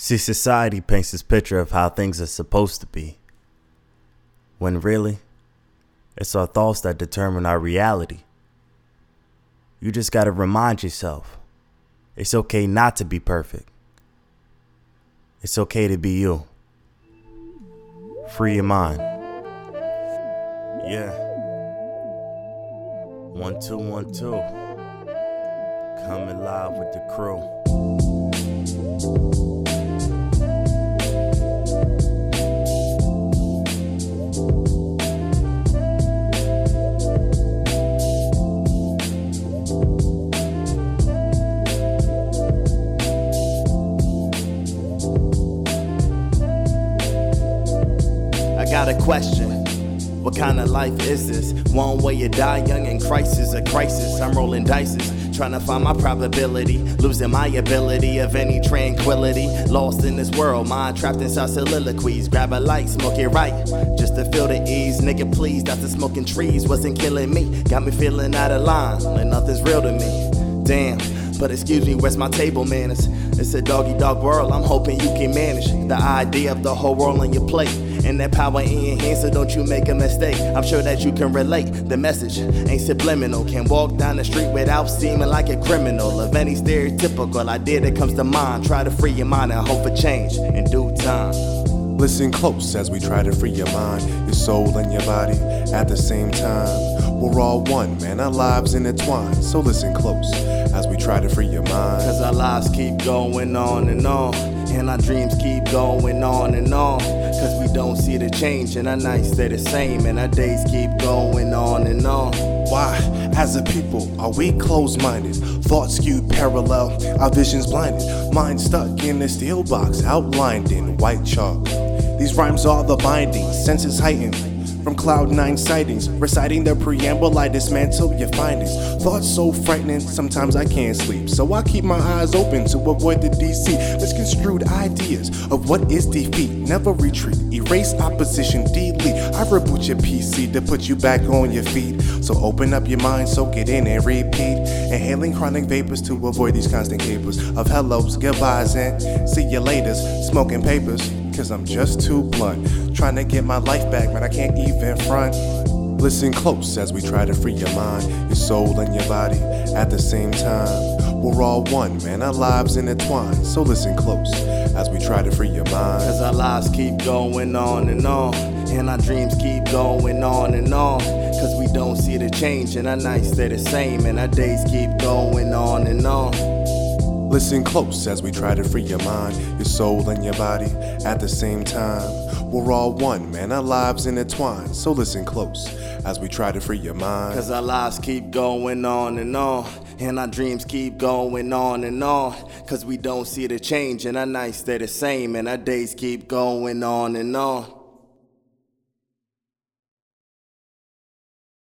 See, society paints this picture of how things are supposed to be. When really, it's our thoughts that determine our reality. You just gotta remind yourself it's okay not to be perfect. It's okay to be you. Free your mind. Yeah. One, two, one, two. Coming live with the crew. Got a question. What kind of life is this? One way you die young in crisis, a crisis. I'm rolling dices, trying to find my probability. Losing my ability of any tranquility. Lost in this world, mind trapped inside soliloquies. Grab a light, smoke it right, just to feel the ease. Nigga, please, after smoking trees wasn't killing me. Got me feeling out of line, like nothing's real to me. Damn. But excuse me, where's my table manners? It's a doggy dog world, I'm hoping you can manage the idea of the whole world on your plate. And that power in your hands, so don't you make a mistake. I'm sure that you can relate. The message ain't subliminal. Can walk down the street without seeming like a criminal. Of any stereotypical idea that comes to mind. Try to free your mind and hope for change in due time. Listen close as we try to free your mind, your soul, and your body at the same time. We're all one, man, our lives intertwined. So listen close as we try to free your mind. Cause our lives keep going on and on. And our dreams keep going on and on. Cause we don't see the change, and our nights stay the same, and our days keep going on and on. Why, as a people, are we closed minded? Thoughts skewed parallel, our visions blinded. Mind stuck in a steel box, outlined in white chalk. These rhymes are the binding, senses heightened. From cloud nine sightings, reciting the preamble, I dismantle your findings. Thoughts so frightening, sometimes I can't sleep. So I keep my eyes open to avoid the DC. Misconstrued ideas of what is defeat. Never retreat, erase opposition, delete. I reboot your PC to put you back on your feet. So open up your mind, soak it in and repeat. Inhaling chronic vapors to avoid these constant capers of hellos, goodbyes, and see you laters. Smoking papers cause I'm just too blunt. Trying to get my life back, man, I can't even front. Listen close as we try to free your mind, your soul, and your body at the same time. We're all one, man, our lives intertwined. So listen close as we try to free your mind. Cause our lives keep going on and on. And our dreams keep going on and on. Cause we don't see the change, and our nights stay the same, and our days keep going on and on. Listen close as we try to free your mind, your soul, and your body at the same time. We're all one, man, our lives intertwined. So listen close as we try to free your mind. Cause our lives keep going on and on. And our dreams keep going on and on. Cause we don't see the change, and our nights stay the same, and our days keep going on and on.